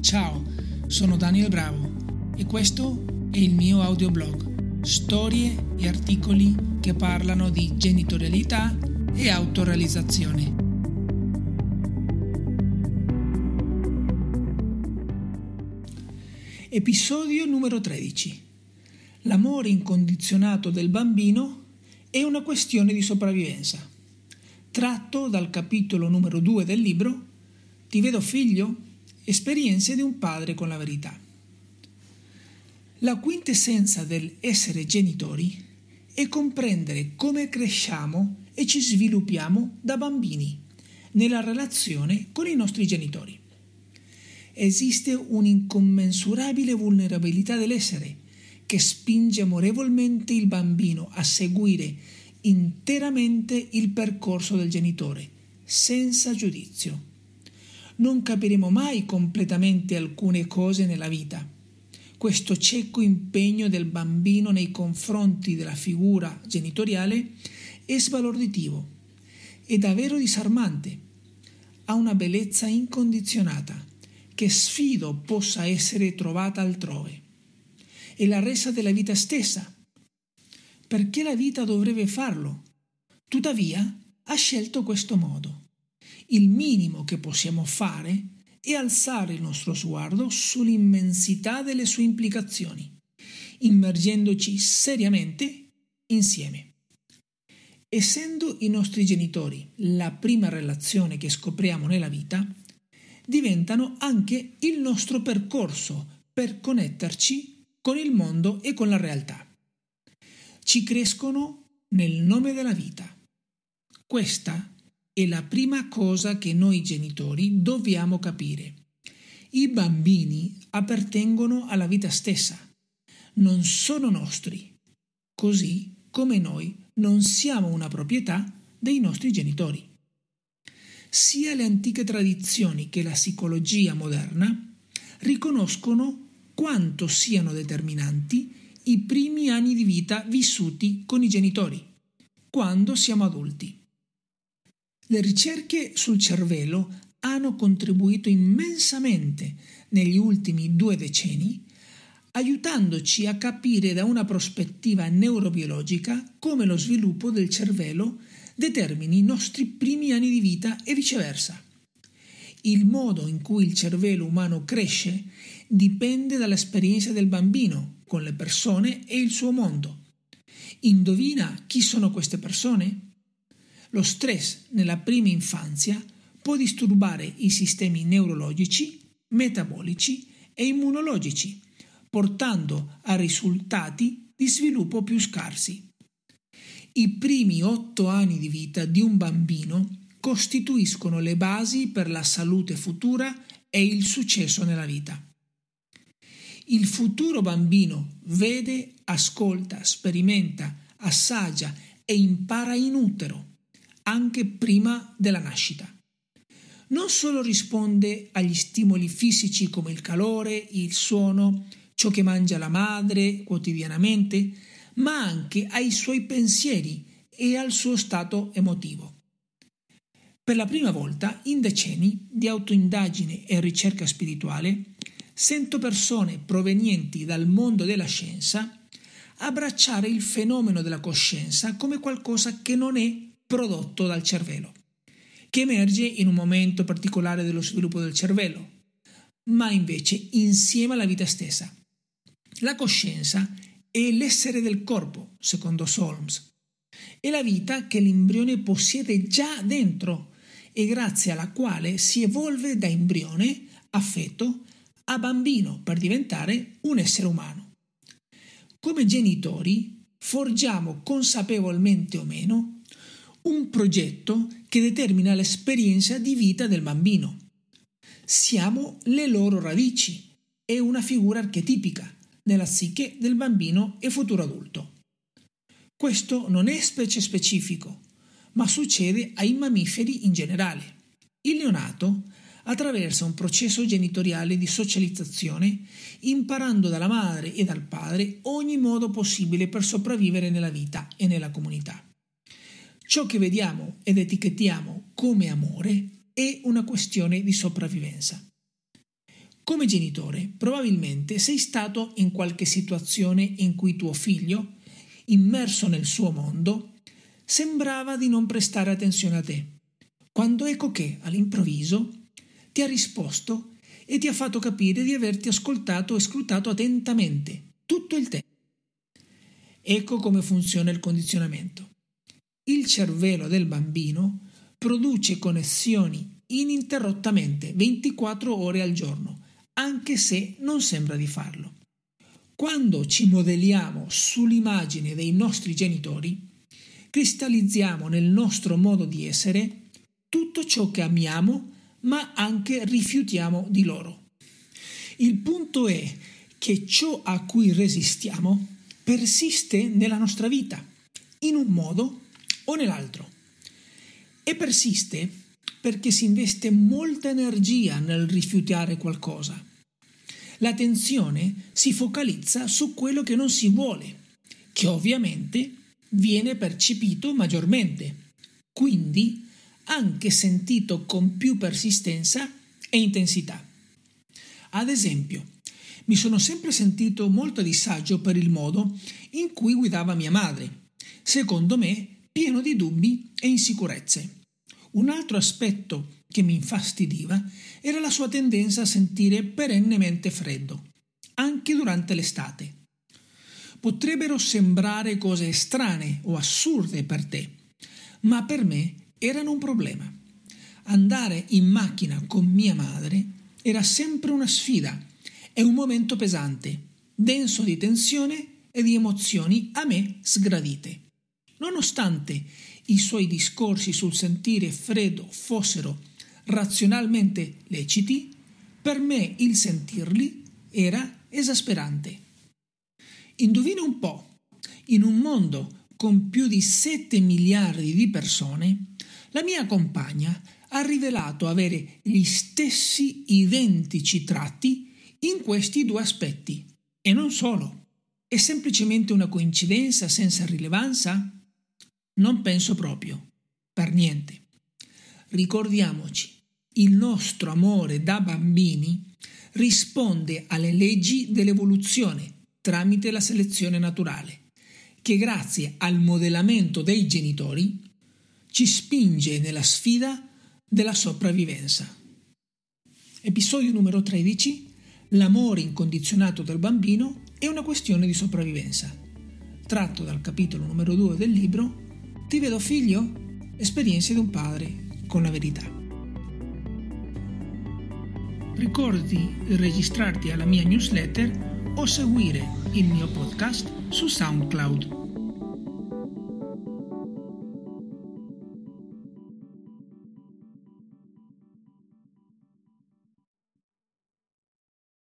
Ciao, sono Daniel Bravo e questo è il mio audioblog, storie e articoli che parlano di genitorialità e autorealizzazione. Episodio numero 13. L'amore incondizionato del bambino è una questione di sopravvivenza. Tratto dal capitolo numero 2 del libro Ti vedo figlio? Esperienze di un padre con la verità. La quintessenza dell'essere genitori è comprendere come cresciamo e ci sviluppiamo da bambini nella relazione con i nostri genitori. Esiste un'incommensurabile vulnerabilità dell'essere che spinge amorevolmente il bambino a seguire interamente il percorso del genitore, senza giudizio non capiremo mai completamente alcune cose nella vita. Questo cieco impegno del bambino nei confronti della figura genitoriale è sbalorditivo, è davvero disarmante, ha una bellezza incondizionata che sfido possa essere trovata altrove. È la resa della vita stessa. Perché la vita dovrebbe farlo? Tuttavia ha scelto questo modo il minimo che possiamo fare è alzare il nostro sguardo sull'immensità delle sue implicazioni, immergendoci seriamente insieme. Essendo i nostri genitori la prima relazione che scopriamo nella vita, diventano anche il nostro percorso per connetterci con il mondo e con la realtà. Ci crescono nel nome della vita. Questa è la prima cosa che noi genitori dobbiamo capire. I bambini appartengono alla vita stessa, non sono nostri, così come noi non siamo una proprietà dei nostri genitori. Sia le antiche tradizioni che la psicologia moderna riconoscono quanto siano determinanti i primi anni di vita vissuti con i genitori, quando siamo adulti. Le ricerche sul cervello hanno contribuito immensamente negli ultimi due decenni, aiutandoci a capire da una prospettiva neurobiologica come lo sviluppo del cervello determini i nostri primi anni di vita e viceversa. Il modo in cui il cervello umano cresce dipende dall'esperienza del bambino con le persone e il suo mondo. Indovina chi sono queste persone? Lo stress nella prima infanzia può disturbare i sistemi neurologici, metabolici e immunologici, portando a risultati di sviluppo più scarsi. I primi otto anni di vita di un bambino costituiscono le basi per la salute futura e il successo nella vita. Il futuro bambino vede, ascolta, sperimenta, assaggia e impara in utero anche prima della nascita. Non solo risponde agli stimoli fisici come il calore, il suono, ciò che mangia la madre quotidianamente, ma anche ai suoi pensieri e al suo stato emotivo. Per la prima volta in decenni di autoindagine e ricerca spirituale, sento persone provenienti dal mondo della scienza abbracciare il fenomeno della coscienza come qualcosa che non è prodotto dal cervello, che emerge in un momento particolare dello sviluppo del cervello, ma invece insieme alla vita stessa. La coscienza è l'essere del corpo, secondo Solms. È la vita che l'embrione possiede già dentro e grazie alla quale si evolve da embrione a feto a bambino per diventare un essere umano. Come genitori forgiamo consapevolmente o meno un progetto che determina l'esperienza di vita del bambino. Siamo le loro radici e una figura archetipica nella psiche del bambino e futuro adulto. Questo non è specie specifico, ma succede ai mammiferi in generale. Il neonato attraversa un processo genitoriale di socializzazione, imparando dalla madre e dal padre ogni modo possibile per sopravvivere nella vita e nella comunità. Ciò che vediamo ed etichettiamo come amore è una questione di sopravvivenza. Come genitore, probabilmente sei stato in qualche situazione in cui tuo figlio, immerso nel suo mondo, sembrava di non prestare attenzione a te, quando ecco che, all'improvviso, ti ha risposto e ti ha fatto capire di averti ascoltato e scrutato attentamente tutto il tempo. Ecco come funziona il condizionamento. Il cervello del bambino produce connessioni ininterrottamente 24 ore al giorno anche se non sembra di farlo. Quando ci modelliamo sull'immagine dei nostri genitori, cristallizziamo nel nostro modo di essere tutto ciò che amiamo, ma anche rifiutiamo di loro. Il punto è che ciò a cui resistiamo persiste nella nostra vita, in un modo o nell'altro. E persiste perché si investe molta energia nel rifiutare qualcosa l'attenzione si focalizza su quello che non si vuole, che ovviamente viene percepito maggiormente, quindi anche sentito con più persistenza e intensità. Ad esempio, mi sono sempre sentito molto a disagio per il modo in cui guidava mia madre, secondo me pieno di dubbi e insicurezze. Un altro aspetto che mi infastidiva era la sua tendenza a sentire perennemente freddo, anche durante l'estate. Potrebbero sembrare cose strane o assurde per te, ma per me erano un problema. Andare in macchina con mia madre era sempre una sfida e un momento pesante, denso di tensione e di emozioni a me sgradite. Nonostante i suoi discorsi sul sentire freddo fossero razionalmente leciti, per me il sentirli era esasperante. Indovina un po', in un mondo con più di 7 miliardi di persone, la mia compagna ha rivelato avere gli stessi identici tratti in questi due aspetti. E non solo. È semplicemente una coincidenza senza rilevanza? Non penso proprio. Per niente. Ricordiamoci il nostro amore da bambini risponde alle leggi dell'evoluzione tramite la selezione naturale, che grazie al modellamento dei genitori ci spinge nella sfida della sopravvivenza. Episodio numero 13. L'amore incondizionato del bambino è una questione di sopravvivenza. Tratto dal capitolo numero 2 del libro Ti vedo figlio? Esperienze di un padre con la verità. Ricordi di registrarti alla mia newsletter o seguire il mio podcast su SoundCloud.